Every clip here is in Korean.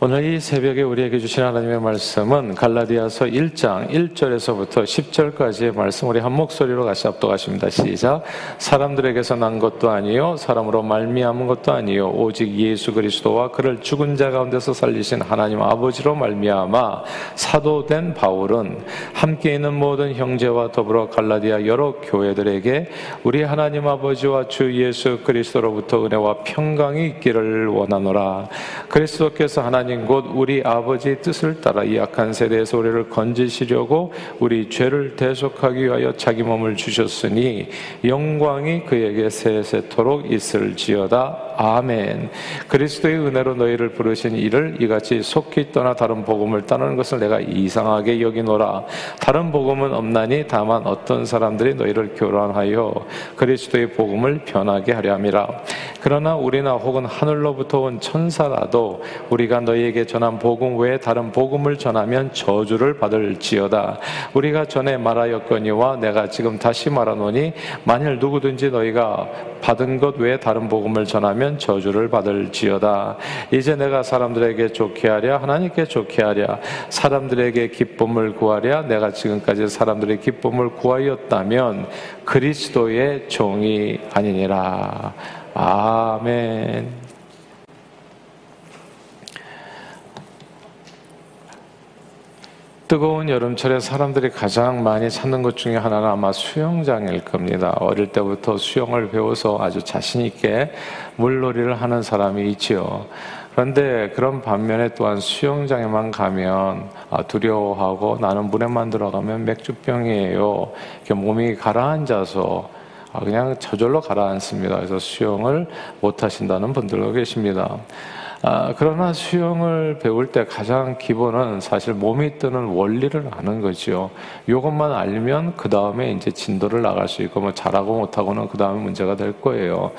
오늘 이 새벽에 우리에게 주신 하나님의 말씀은 갈라디아서 1장 1절에서부터 10절까지의 말씀 우리 한 목소리로 같이 압도하십니다. 시작. 사람들에게서 난 것도 아니요 사람으로 말미암은 것도 아니요 오직 예수 그리스도와 그를 죽은 자 가운데서 살리신 하나님 아버지로 말미암아 사도된 바울은 함께 있는 모든 형제와 더불어 갈라디아 여러 교회들에게 우리 하나님 아버지와 주 예수 그리스도로부터 은혜와 평강이 있기를 원하노라. 그리스도께서 하나님 하나님 곧 우리 아버지의 뜻을 따라 이 악한 세대에서 우리를 건지시려고 우리 죄를 대속하기 위하여 자기 몸을 주셨으니 영광이 그에게 세세토록 있을지어다. 아멘. 그리스도의 은혜로 너희를 부르신 이를 이같이 속히 떠나 다른 복음을 따르는 것을 내가 이상하게 여기노라. 다른 복음은 없나니 다만 어떤 사람들이 너희를 교란하여 그리스도의 복음을 변하게 하려 함이라. 그러나 우리나 혹은 하늘로부터 온 천사라도 우리가 너희 에게 전한 복음 외에 다른 복음을 전하면 저주를 받을지어다. 우리가 전에 말하였거니와 내가 지금 다시 말하노니 만일 누구든지 너희가 받은 것 외에 다른 복음을 전하면 하면 저주를 받을지어다. 이제 내가 사람들에게 좋게 하랴 하나님께 좋게 하랴 사람들에게 기쁨을 구하랴 내가 지금까지 사람들의 기쁨을 구하였다면 그리스도의 종이 아니니라. 아멘. 뜨거운 여름철에 사람들이 가장 많이 찾는 것 중에 하나는 아마 수영장일 겁니다. 어릴 때부터 수영을 배워서 아주 자신있게 물놀이를 하는 사람이 있지요. 그런데 그런 반면에 또한 수영장에만 가면 아, 두려워하고 나는 물에만 들어가면 맥주병이에요. 몸이 가라앉아서 아, 그냥 저절로 가라앉습니다. 그래서 수영을 못 하신다는 분들도 계십니다. 아, 그러나 수영을 배울 때 가장 기본은 사실 몸이 뜨는 원리를 아는 거죠. 이것만 알면 그 다음에 이제 진도를 나갈 수 있고 뭐 잘하고 못하고는 그 다음에 문제가 될 거예요.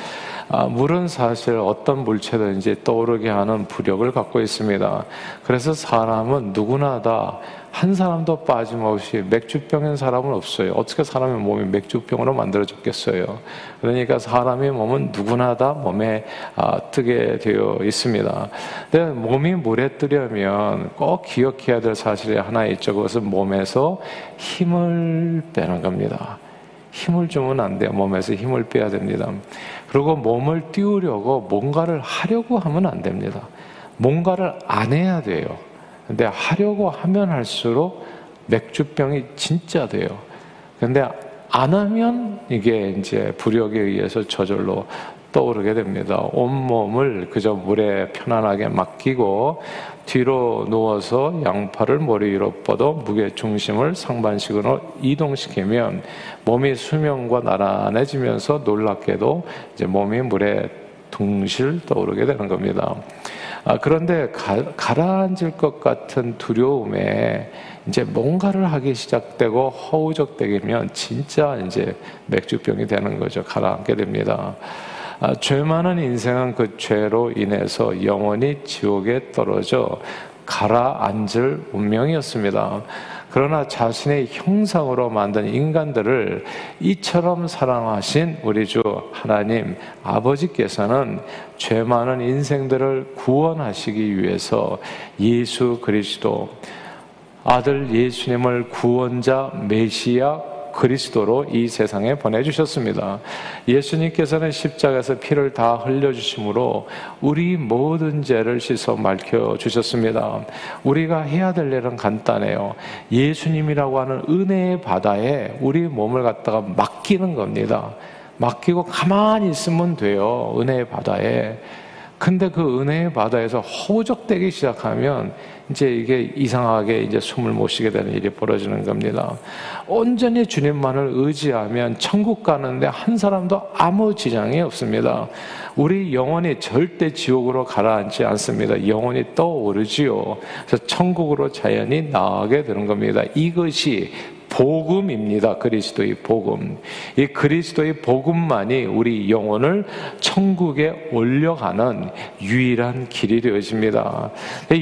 아, 물은 사실 어떤 물체든지 떠오르게 하는 부력을 갖고 있습니다. 그래서 사람은 누구나 다 한 사람도 빠짐없이 맥주병인 사람은 없어요. 어떻게 사람의 몸이 맥주병으로 만들어졌겠어요? 그러니까 사람의 몸은 누구나 다 몸에 아, 뜨게 되어 있습니다. 근데 몸이 물에 뜨려면 꼭 기억해야 될 사실이 하나 있죠. 그것은 몸에서 힘을 빼는 겁니다. 힘을 주면 안 돼요. 몸에서 힘을 빼야 됩니다. 그리고 몸을 띄우려고 뭔가를 하려고 하면 안 됩니다. 뭔가를 안 해야 돼요. 근데 하려고 하면 할수록 맥주병이 진짜 돼요. 근데 안 하면 이게 이제 부력에 의해서 저절로 떠오르게 됩니다. 온몸을 그저 물에 편안하게 맡기고 뒤로 누워서 양팔을 머리 위로 뻗어 무게 중심을 상반식으로 이동시키면 몸이 수면과 나란해지면서 놀랍게도 이제 몸이 물에 둥실 떠오르게 되는 겁니다. 아, 그런데 가, 가라앉을 것 같은 두려움에 이제 뭔가를 하기 시작되고 허우적대면 진짜 이제 맥주병이 되는 거죠. 가라앉게 됩니다. 아, 죄 많은 인생은 그 죄로 인해서 영원히 지옥에 떨어져 가라앉을 운명이었습니다. 그러나 자신의 형상으로 만든 인간들을 이처럼 사랑하신 우리 주 하나님 아버지께서는 죄 많은 인생들을 구원하시기 위해서 예수 그리스도 아들 예수님을 구원자 메시아 그리스도로 이 세상에 보내주셨습니다. 예수님께서는 십자가에서 피를 다 흘려주심으로 우리 모든 죄를 씻어 밝혀주셨습니다. 우리가 해야 될 일은 간단해요. 예수님이라고 하는 은혜의 바다에 우리 몸을 갖다가 맡기는 겁니다. 맡기고 가만히 있으면 돼요. 은혜의 바다에. 근데 그 은혜의 바다에서 호적되기 시작하면 이제 이게 이상하게 이제 숨을 못 쉬게 되는 일이 벌어지는 겁니다. 온전히 주님만을 의지하면 천국 가는데 한 사람도 아무 지장이 없습니다. 우리 영혼이 절대 지옥으로 가라앉지 않습니다. 영혼이 떠오르지요. 그래서 천국으로 자연히 나가게 되는 겁니다. 이것이 복음입니다. 그리스도의 복음. 이 그리스도의 복음만이 우리 영혼을 천국에 올려가는 유일한 길이 되어집니다.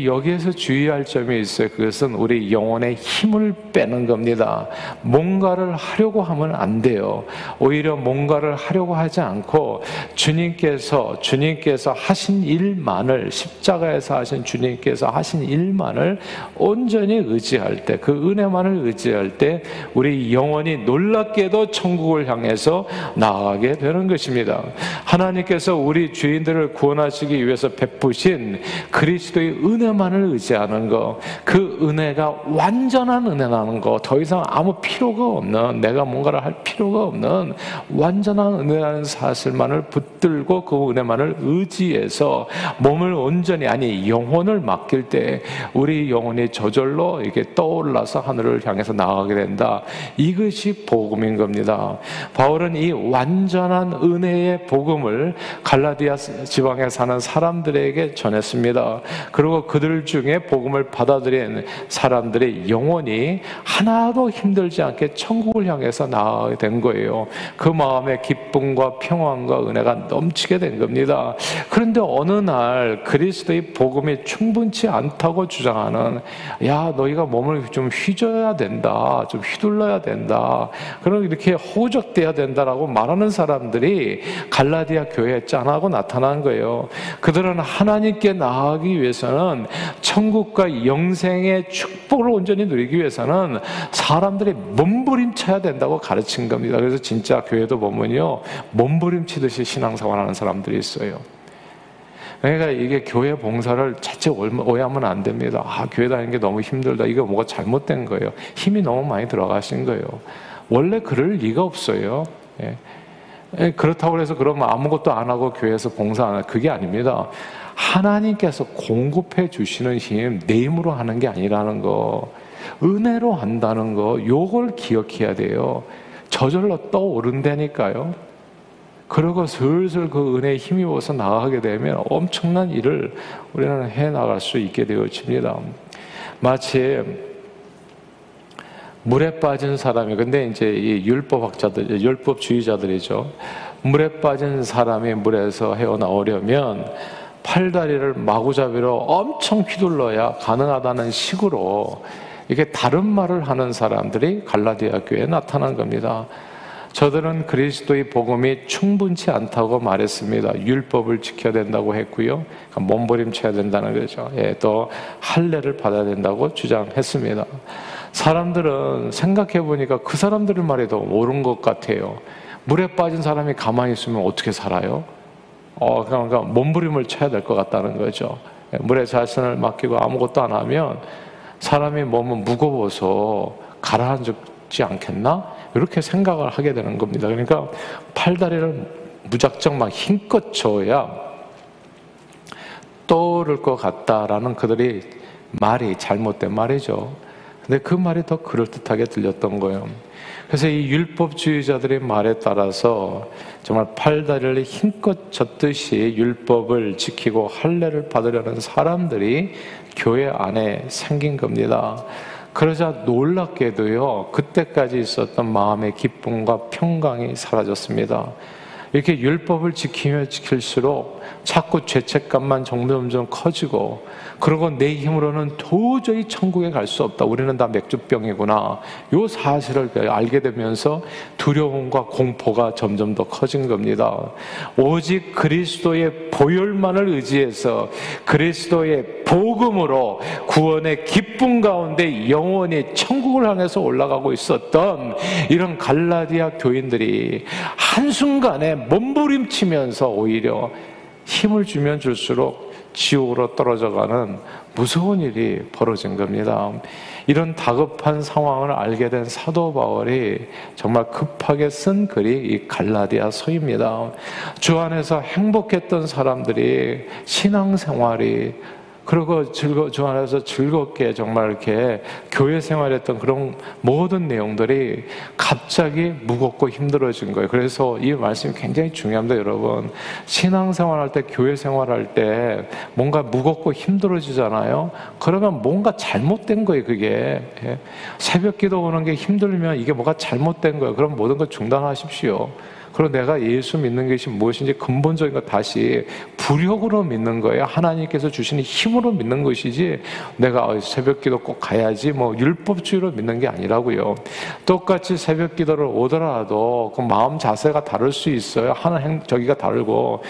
여기에서 주의할 점이 있어요. 그것은 우리 영혼의 힘을 빼는 겁니다. 뭔가를 하려고 하면 안 돼요. 오히려 뭔가를 하려고 하지 않고 주님께서 주님께서 하신 일만을 십자가에서 하신 주님께서 하신 일만을 온전히 의지할 때 그 은혜만을 의지할 때 우리 영혼이 놀랍게도 천국을 향해서 나아가게 되는 것입니다. 하나님께서 우리 주인들을 구원하시기 위해서 베푸신 그리스도의 은혜만을 의지하는 것, 그 은혜가 완전한 은혜라는 것, 더 이상 아무 필요가 없는, 내가 뭔가를 할 필요가 없는 완전한 은혜라는 사실만을 붙들고 그 은혜만을 의지해서 몸을 온전히, 아니, 영혼을 맡길 때 우리 영혼이 저절로 이렇게 떠올라서 하늘을 향해서 나아가게 된다. 이것이 복음인 겁니다. 바울은 이 완전한 은혜의 복음을 갈라디아 지방에 사는 사람들에게 전했습니다. 그리고 그들 중에 복음을 받아들인 사람들의 영혼이 하나도 힘들지 않게 천국을 향해서 나아가게 된 거예요. 그 마음에 기쁨과 평안과 은혜가 넘치게 된 겁니다. 그런데 어느 날 그리스도의 복음이 충분치 않다고 주장하는 야 너희가 몸을 좀 휘저어야 된다, 좀 휘둘러야 된다. 그럼 이렇게 호적돼야 된다라고 말하는 사람들이 갈라디아 교회에 짠하고 나타난 거예요. 그들은 하나님께 나아가기 위해서는 천국과 영생의 축복을 온전히 누리기 위해서는 사람들이 몸부림쳐야 된다고 가르친 겁니다. 그래서 진짜 교회도 보면요. 몸부림치듯이 신앙생활하는 사람들이 있어요. 그러니까 이게 교회 봉사를 자체 오해하면 안 됩니다. 아, 교회 다니는 게 너무 힘들다. 이거 뭐가 잘못된 거예요. 힘이 너무 많이 들어가신 거예요. 원래 그럴 리가 없어요. 예. 예 그렇다고 해서 그러면 아무것도 안 하고 교회에서 봉사 안 하. 그게 아닙니다. 하나님께서 공급해 주시는 힘, 내 힘으로 하는 게 아니라는 거, 은혜로 한다는 거, 요걸 기억해야 돼요. 저절로 떠오른다니까요. 그러고 슬슬 그 은혜에 힘입어서 나가게 되면 엄청난 일을 우리는 해 나갈 수 있게 되어집니다. 마치 물에 빠진 사람이 근데 이제 이 율법학자들, 율법주의자들이죠. 물에 빠진 사람이 물에서 헤어나오려면 팔다리를 마구잡이로 엄청 휘둘러야 가능하다는 식으로 이게 다른 말을 하는 사람들이 갈라디아 교회에 나타난 겁니다. 저들은 그리스도의 복음이 충분치 않다고 말했습니다. 율법을 지켜야 된다고 했고요. 그러니까 몸부림쳐야 된다는 거죠. 예, 또 할례를 받아야 된다고 주장했습니다. 사람들은 생각해 보니까 그 사람들의 말에도 옳은 것 같아요. 물에 빠진 사람이 가만히 있으면 어떻게 살아요? 어, 그러니까 몸부림을 쳐야 될 것 같다는 거죠. 예, 물에 자신을 맡기고 아무것도 안 하면 사람이 몸은 무거워서 가라앉 지 않겠나? 이렇게 생각을 하게 되는 겁니다. 그러니까 팔다리를 무작정 막 힘껏 줘야 떠오를 것 같다라는 그들이 말이 잘못된 말이죠. 근데 그 말이 더 그럴듯하게 들렸던 거예요. 그래서 이 율법주의자들의 말에 따라서 정말 팔다리를 힘껏 졌듯이 율법을 지키고 할례를 받으려는 사람들이 교회 안에 생긴 겁니다. 그러자 놀랍게도요, 그때까지 있었던 마음의 기쁨과 평강이 사라졌습니다. 이렇게 율법을 지키며 지킬수록 자꾸 죄책감만 점점점 커지고 그리고 내 힘으로는 도저히 천국에 갈 수 없다. 우리는 다 맥주병이구나. 요 사실을 알게 되면서 두려움과 공포가 점점 더 커진 겁니다. 오직 그리스도의 보혈만을 의지해서 그리스도의 복음으로 구원의 기쁨 가운데 영원히 천국을 향해서 올라가고 있었던 이런 갈라디아 교인들이 한순간에 몸부림치면서 오히려 힘을 주면 줄수록 지옥으로 떨어져가는 무서운 일이 벌어진 겁니다. 이런 다급한 상황을 알게 된 사도 바울이 정말 급하게 쓴 글이 이 갈라디아 서입니다. 주 안에서 행복했던 사람들이 신앙생활이 그리고 즐거 주 안에서 즐겁게 정말 이렇게 교회 생활했던 그런 모든 내용들이 갑자기 무겁고 힘들어진 거예요. 그래서 이 말씀이 굉장히 중요합니다, 여러분. 신앙 생활할 때, 교회 생활할 때 뭔가 무겁고 힘들어지잖아요. 그러면 뭔가 잘못된 거예요, 그게. 예. 새벽 기도 오는 게 힘들면 이게 뭐가 잘못된 거예요. 그럼 모든 걸 중단하십시오. 그리고 내가 예수 믿는 것이 무엇인지 근본적인 거 다시 부력으로 믿는 거예요. 하나님께서 주시는 힘으로 믿는 것이지 내가 새벽 기도 꼭 가야지 뭐 율법주의로 믿는 게 아니라고요. 똑같이 새벽 기도를 오더라도 그 마음 자세가 다를 수 있어요. 하는 행, 저기가 다르고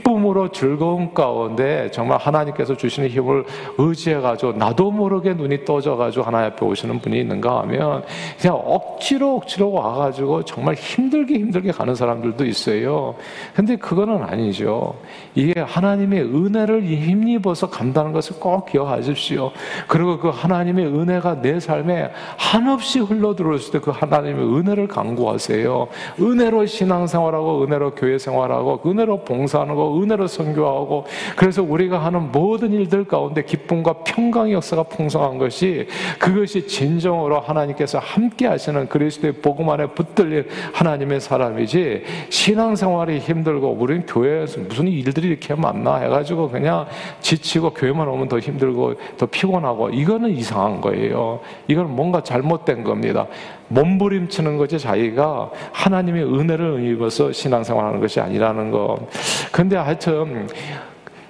기쁨으로 즐거운 가운데 정말 하나님께서 주시는 힘을 의지해가지고 나도 모르게 눈이 떠져가지고 하나님 앞에 오시는 분이 있는가 하면 그냥 억지로 억지로 와가지고 정말 힘들게 힘들게 가는 사람들도 있어요. 근데 그거는 아니죠. 이게 하나님의 은혜를 힘입어서 간다는 것을 꼭 기억하십시오. 그리고 그 하나님의 은혜가 내 삶에 한없이 흘러 들어올 때 그 하나님의 은혜를 강구하세요. 은혜로 신앙생활하고 은혜로 교회 생활하고 은혜로 봉사하는 거, 은혜로 선교하고 그래서 우리가 하는 모든 일들 가운데 기쁨과 평강의 역사가 풍성한 것이 그것이 진정으로 하나님께서 함께 하시는 그리스도의 복음 안에 붙들린 하나님의 사람이지 신앙생활이 힘들고 우리는 교회에서 무슨 일들이 이렇게 많나 해가지고 그냥 지치고 교회만 오면 더 힘들고 더 피곤하고 이거는 이상한 거예요. 이건 뭔가 잘못된 겁니다. 몸부림치는 거지 자기가 하나님의 은혜를 입어서 신앙생활하는 것이 아니라는 거. 근데 하여튼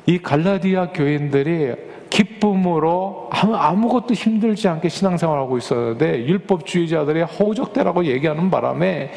이 갈라디아 교인들이 기쁨으로 아무것도 힘들지 않게 신앙생활하고 있었는데 율법주의자들이 허우적대라고 얘기하는 바람에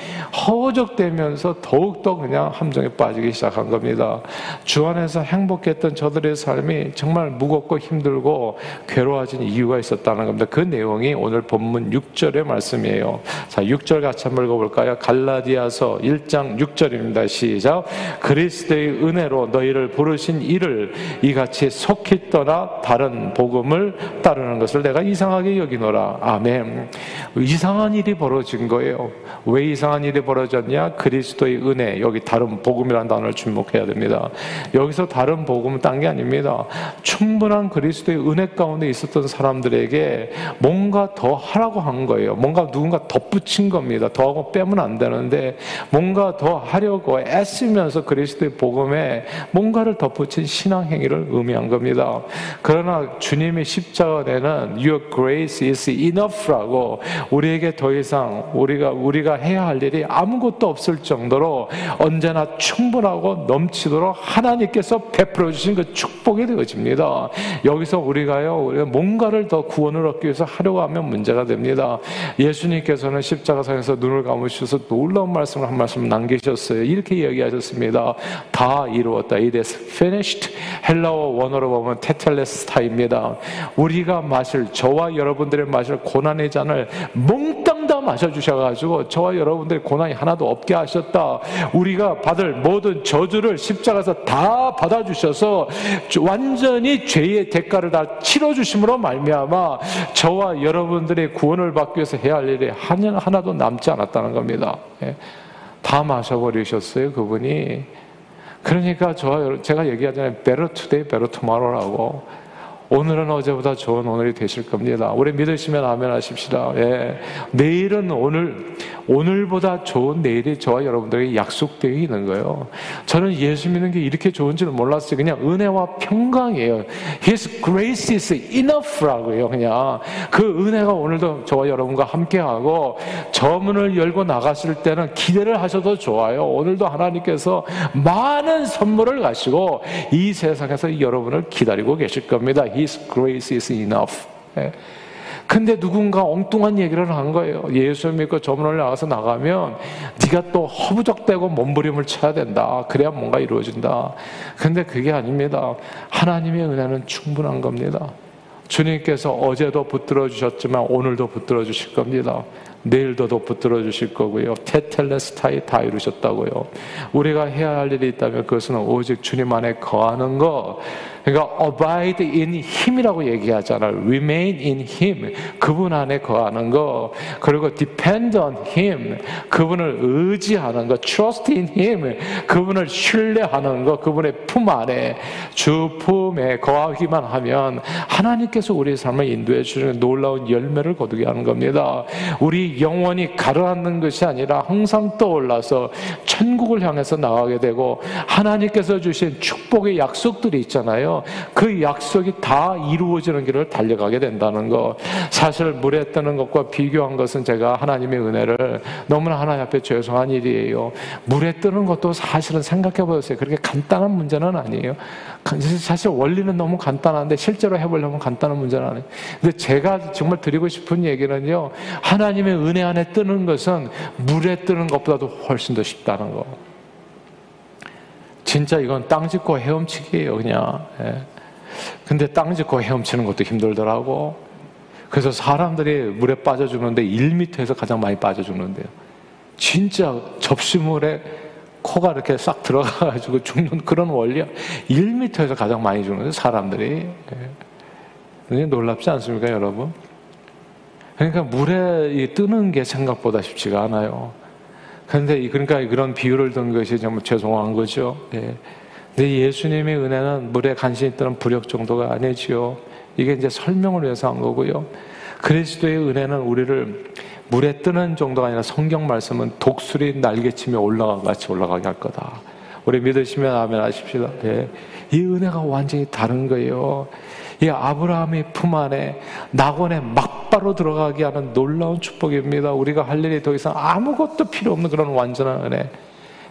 허우적대면서 더욱더 그냥 함정에 빠지기 시작한 겁니다. 주 안에서 행복했던 저들의 삶이 정말 무겁고 힘들고 괴로워진 이유가 있었다는 겁니다. 그 내용이 오늘 본문 6절의 말씀이에요. 자, 6절 같이 한번 읽어볼까요? 갈라디아서 1장 6절입니다. 시작. 그리스도의 은혜로 너희를 부르신 이를 이같이 속히 떠나 다른 복음을 따르는 것을 내가 이상하게 여기노라. 아멘. 이상한 일이 벌어진 거예요. 왜 이상한 일이 벌어졌냐? 그리스도의 은혜. 여기 다른 복음이라는 단어를 주목해야 됩니다. 여기서 다른 복음은 딴 게 아닙니다. 충분한 그리스도의 은혜 가운데 있었던 사람들에게 뭔가 더 하라고 한 거예요. 뭔가 누군가 덧붙인 겁니다. 더하고 빼면 안 되는데 뭔가 더 하려고 애쓰면서 그리스도의 복음에 뭔가를 덧붙인 신앙 행위를 의미한 겁니다. 그 러나 주님의 십자가에는 Your grace is enough라고 우리에게 더 이상 우리가 우리가 해야 할 일이 아무것도 없을 정도로 언제나 충분하고 넘치도록 하나님께서 베풀어 주신 그 축복이 되어집니다. 여기서 우리가요, 우리가 뭔가를 더 구원을 얻기 위해서 하려고 하면 문제가 됩니다. 예수님께서는 십자가상에서 눈을 감으셔서 놀라운 말씀을 한 말씀 남기셨어요. 이렇게 이야기하셨습니다. 다 이루었다. It is finished. 헬라어 원어로 보면 테텔레스 스타입니다. 우리가 마실 저와 여러분들의 마실 고난의 잔을 몽땅 다 마셔 주셔 가지고 저와 여러분들의 고난이 하나도 없게 하셨다. 우리가 받을 모든 저주를 십자가에서 다 받아 주셔서 완전히 죄의 대가를 다 치러 주심으로 말미암아 저와 여러분들의 구원을 받기 위해서 해야 할 일이 하나도 남지 않았다는 겁니다. 예. 다 마셔 버리셨어요, 그분이. 그러니까 저 제가 얘기하잖아요. better today, better tomorrow라고. 오늘은 어제보다 좋은 오늘이 되실 겁니다. 우리 믿으시면 아멘 하십시다. 예. 내일은 오늘, 오늘보다 좋은 내일이 저와 여러분들에게 약속되어 있는 거예요. 저는 예수 믿는 게 이렇게 좋은지는 몰랐어요. 그냥 은혜와 평강이에요. His grace is enough라고요. 그냥 그 은혜가 오늘도 저와 여러분과 함께하고 저 문을 열고 나갔을 때는 기대를 하셔도 좋아요. 오늘도 하나님께서 많은 선물을 가시고 이 세상에서 여러분을 기다리고 계실 겁니다. His grace is enough. 예. 근데 누군가 엉뚱한 얘기를 한 거예요. 예수 믿고 저문을 나가서 나가면 네가 또 허부적대고 몸부림을 쳐야 된다. 그래야 뭔가 이루어진다. 근데 그게 아닙니다. 하나님의 은혜는 충분한 겁니다. 주님께서 어제도 붙들어 주셨지만 오늘도 붙들어 주실 겁니다. 내일도 더 붙들어 주실 거고요. 테텔레스타이 다 이루셨다고요. 우리가 해야 할 일이 있다면 그것은 오직 주님 안에 거하는 거. 그러니까 abide in him이라고 얘기하잖아요. remain in him. 그분 안에 거하는 거. 그리고 depend on him. 그분을 의지하는 거. trust in him. 그분을 신뢰하는 거. 그분의 품 안에 주 품에 거하기만 하면 하나님께서 우리의 삶을 인도해 주시는 놀라운 열매를 거두게 하는 겁니다. 우리 영원히 가라앉는 것이 아니라 항상 떠올라서 천국을 향해서 나가게 되고 하나님께서 주신 축복의 약속들이 있잖아요. 그 약속이 다 이루어지는 길을 달려가게 된다는 거. 사실 물에 뜨는 것과 비교한 것은 제가 하나님의 은혜를 너무나 하나님 앞에 죄송한 일이에요. 물에 뜨는 것도 사실은 생각해 보세요. 그렇게 간단한 문제는 아니에요. 사실 원리는 너무 간단한데 실제로 해보려면 간단한 문제는 아니에요. 근데 제가 정말 드리고 싶은 얘기는요. 하나님의 은혜 안에 뜨는 것은 물에 뜨는 것보다도 훨씬 더 쉽다는 거. 진짜 이건 땅 짚고 헤엄치기예요, 그냥. 예. 근데 땅 짚고 헤엄치는 것도 힘들더라고. 그래서 사람들이 물에 빠져 죽는데 1m에서 가장 많이 빠져 죽는데요. 진짜 접시물에 코가 이렇게 싹 들어가가지고 죽는 그런 원리야. 1m에서 가장 많이 죽는 사람들이. 예. 놀랍지 않습니까, 여러분? 그러니까 물에 뜨는 게 생각보다 쉽지가 않아요. 그런데 그러니까 그런 비유를 든 것이 정말 죄송한 거죠. 예. 근데 예수님의 은혜는 물에 간신히 뜨는 부력 정도가 아니지요. 이게 이제 설명을 위해서 한 거고요. 그리스도의 은혜는 우리를 물에 뜨는 정도가 아니라 성경 말씀은 독수리 날개치며 올라가 같이 올라가게 할 거다. 우리 믿으시면 아멘 하십시다. 예. 이 은혜가 완전히 다른 거예요. 이 아브라함의 품 안에 낙원에 막바로 들어가게 하는 놀라운 축복입니다. 우리가 할 일이 더 이상 아무것도 필요 없는 그런 완전한 은혜.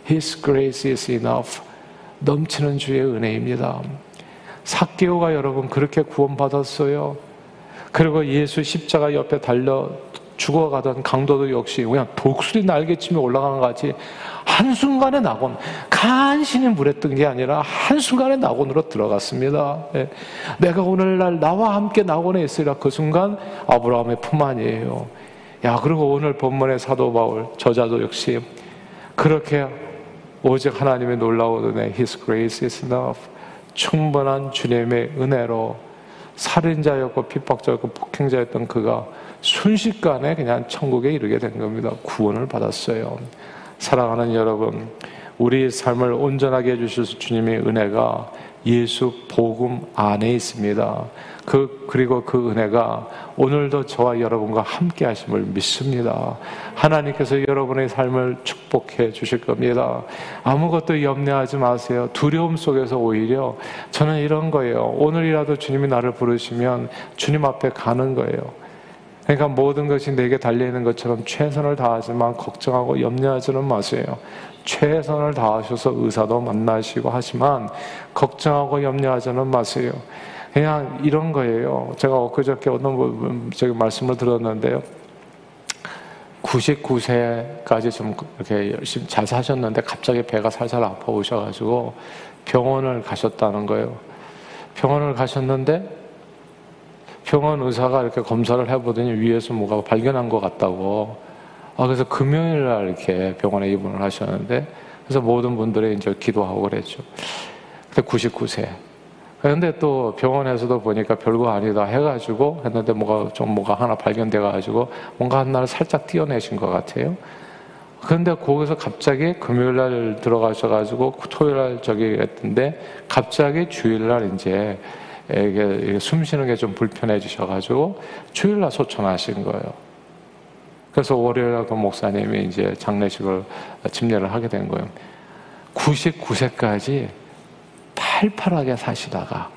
His grace is enough. 넘치는 주의 은혜입니다. 사개오가 여러분 그렇게 구원받았어요. 그리고 예수 십자가 옆에 달려 죽어가던 강도도 역시 그냥 독수리 날개치며 올라가는 것 같이 한순간에 낙원, 간신히 뜬게 아니라 한순간에 낙원으로 들어갔습니다. 예. 내가 오늘날 나와 함께 낙원에 있으리라 그 순간 아브라함의 품 안이에요. 야, 그리고 오늘 본문의 사도 바울, 저자도 역시 그렇게 오직 하나님의 놀라운 은혜, His grace is enough. 충분한 주님의 은혜로 살인자였고 핍박자였고 폭행자였던 그가 순식간에 그냥 천국에 이르게 된 겁니다. 구원을 받았어요. 사랑하는 여러분, 우리 삶을 온전하게 해주실 주님의 은혜가 예수 복음 안에 있습니다. 그, 그리고 그 은혜가 오늘도 저와 여러분과 함께 하심을 믿습니다. 하나님께서 여러분의 삶을 축복해 주실 겁니다. 아무것도 염려하지 마세요. 두려움 속에서 오히려 저는 이런 거예요. 오늘이라도 주님이 나를 부르시면 주님 앞에 가는 거예요. 그러니까 모든 것이 내게 달려있는 것처럼 최선을 다하지만 걱정하고 염려하지는 마세요. 최선을 다하셔서 의사도 만나시고 하지만 걱정하고 염려하지는 마세요. 그냥 이런 거예요. 제가 엊그저께 어떤 저기 말씀을 들었는데요. 99세까지 좀 이렇게 열심히 잘 사셨는데 갑자기 배가 살살 아파 오셔가지고 병원을 가셨다는 거예요. 병원을 가셨는데 병원 의사가 이렇게 검사를 해보더니 위에서 뭐가 발견한 것 같다고. 아, 그래서 금요일 날 이렇게 병원에 입원을 하셨는데, 그래서 모든 분들이 이제 기도하고 그랬죠. 근데 99세. 그런데 또 병원에서도 보니까 별거 아니다 해가지고 했는데 뭐가 좀 뭐가 하나 발견돼가지고 뭔가 한날 살짝 띄어내신 것 같아요. 그런데 거기서 갑자기 금요일 날 들어가셔가지고 토요일 날 저기 했던데 갑자기 주일 날 이제 이게 숨 쉬는 게 좀 불편해지셔가지고 주일날 소천하신 거예요. 그래서 월요일 그 목사님이 이제 장례식을 집례를 하게 된 거예요. 99세까지 팔팔하게 사시다가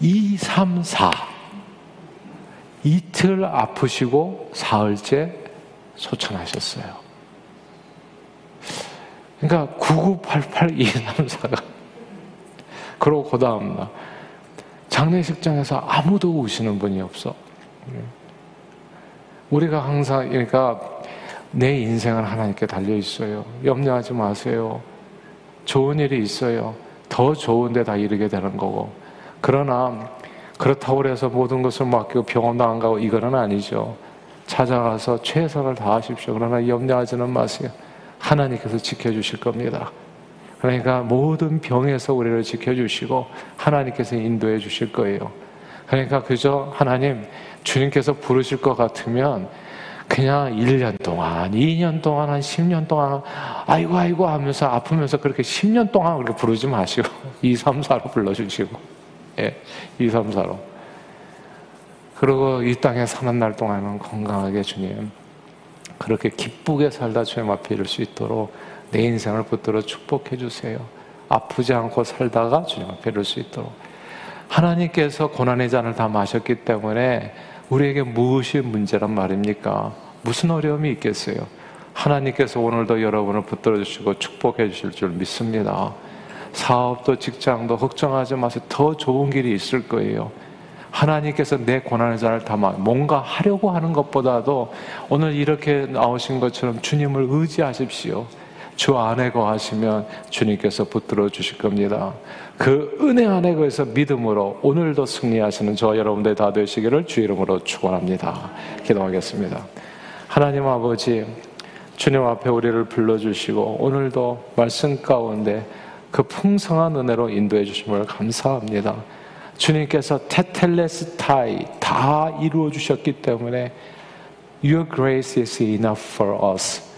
2, 3, 4 이틀 아프시고 사흘째 소천하셨어요. 그러니까 9988 2, 3, 4가 그러고 그 다음날 장례식장에서 아무도 우시는 분이 없어. 우리가 항상 그러니까 내 인생은 하나님께 달려 있어요. 염려하지 마세요. 좋은 일이 있어요. 더 좋은데 다 이르게 되는 거고. 그러나 그렇다고 해서 모든 것을 맡기고 병원도 안 가고 이거는 아니죠. 찾아가서 최선을 다하십시오. 그러나 염려하지는 마세요. 하나님께서 지켜주실 겁니다. 그러니까 모든 병에서 우리를 지켜주시고 하나님께서 인도해 주실 거예요. 그러니까 그저 하나님 주님께서 부르실 것 같으면 그냥 1년 동안, 2년 동안, 한 10년 동안, 아이고, 아이고 하면서 아프면서 그렇게 10년 동안 그렇게 부르지 마시고, 2, 3, 4로 불러주시고, 예, 2, 3, 4로. 그리고 이 땅에 사는 날 동안은 건강하게 주님, 그렇게 기쁘게 살다 주님 앞에 이를 수 있도록 내 인생을 붙들어 축복해 주세요. 아프지 않고 살다가 주님 앞에 이를 수 있도록. 하나님께서 고난의 잔을 다 마셨기 때문에 우리에게 무엇이 문제란 말입니까? 무슨 어려움이 있겠어요? 하나님께서 오늘도 여러분을 붙들어 주시고 축복해 주실 줄 믿습니다. 사업도 직장도 걱정하지 마세요. 더 좋은 길이 있을 거예요. 하나님께서 내 고난의 잔을 담아 뭔가 하려고 하는 것보다도 오늘 이렇게 나오신 것처럼 주님을 의지하십시오. 주 안에 거하시면 주님께서 붙들어 주실 겁니다. 그 은혜 안에 거해서 믿음으로 오늘도 승리하시는 저 여러분들 다 되시기를 주 이름으로 축원합니다. 기도하겠습니다. 하나님 아버지 주님 앞에 우리를 불러주시고 오늘도 말씀 가운데 그 풍성한 은혜로 인도해 주심을 감사합니다. 주님께서 테텔레스타이 다 이루어 주셨기 때문에 Your grace is enough for us.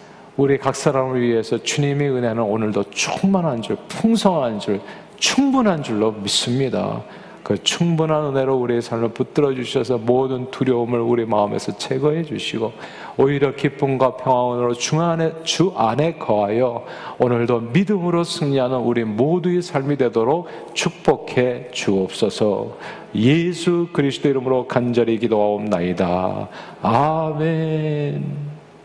우리 각 사람을 위해서 주님의 은혜는 오늘도 충만한 줄, 풍성한 줄, 충분한 줄로 믿습니다. 그 충분한 은혜로 우리의 삶을 붙들어 주셔서 모든 두려움을 우리 마음에서 제거해 주시고 오히려 기쁨과 평안으로 주 안에, 주 안에 거하여 오늘도 믿음으로 승리하는 우리 모두의 삶이 되도록 축복해 주옵소서 예수 그리스도 이름으로 간절히 기도하옵나이다. 아멘.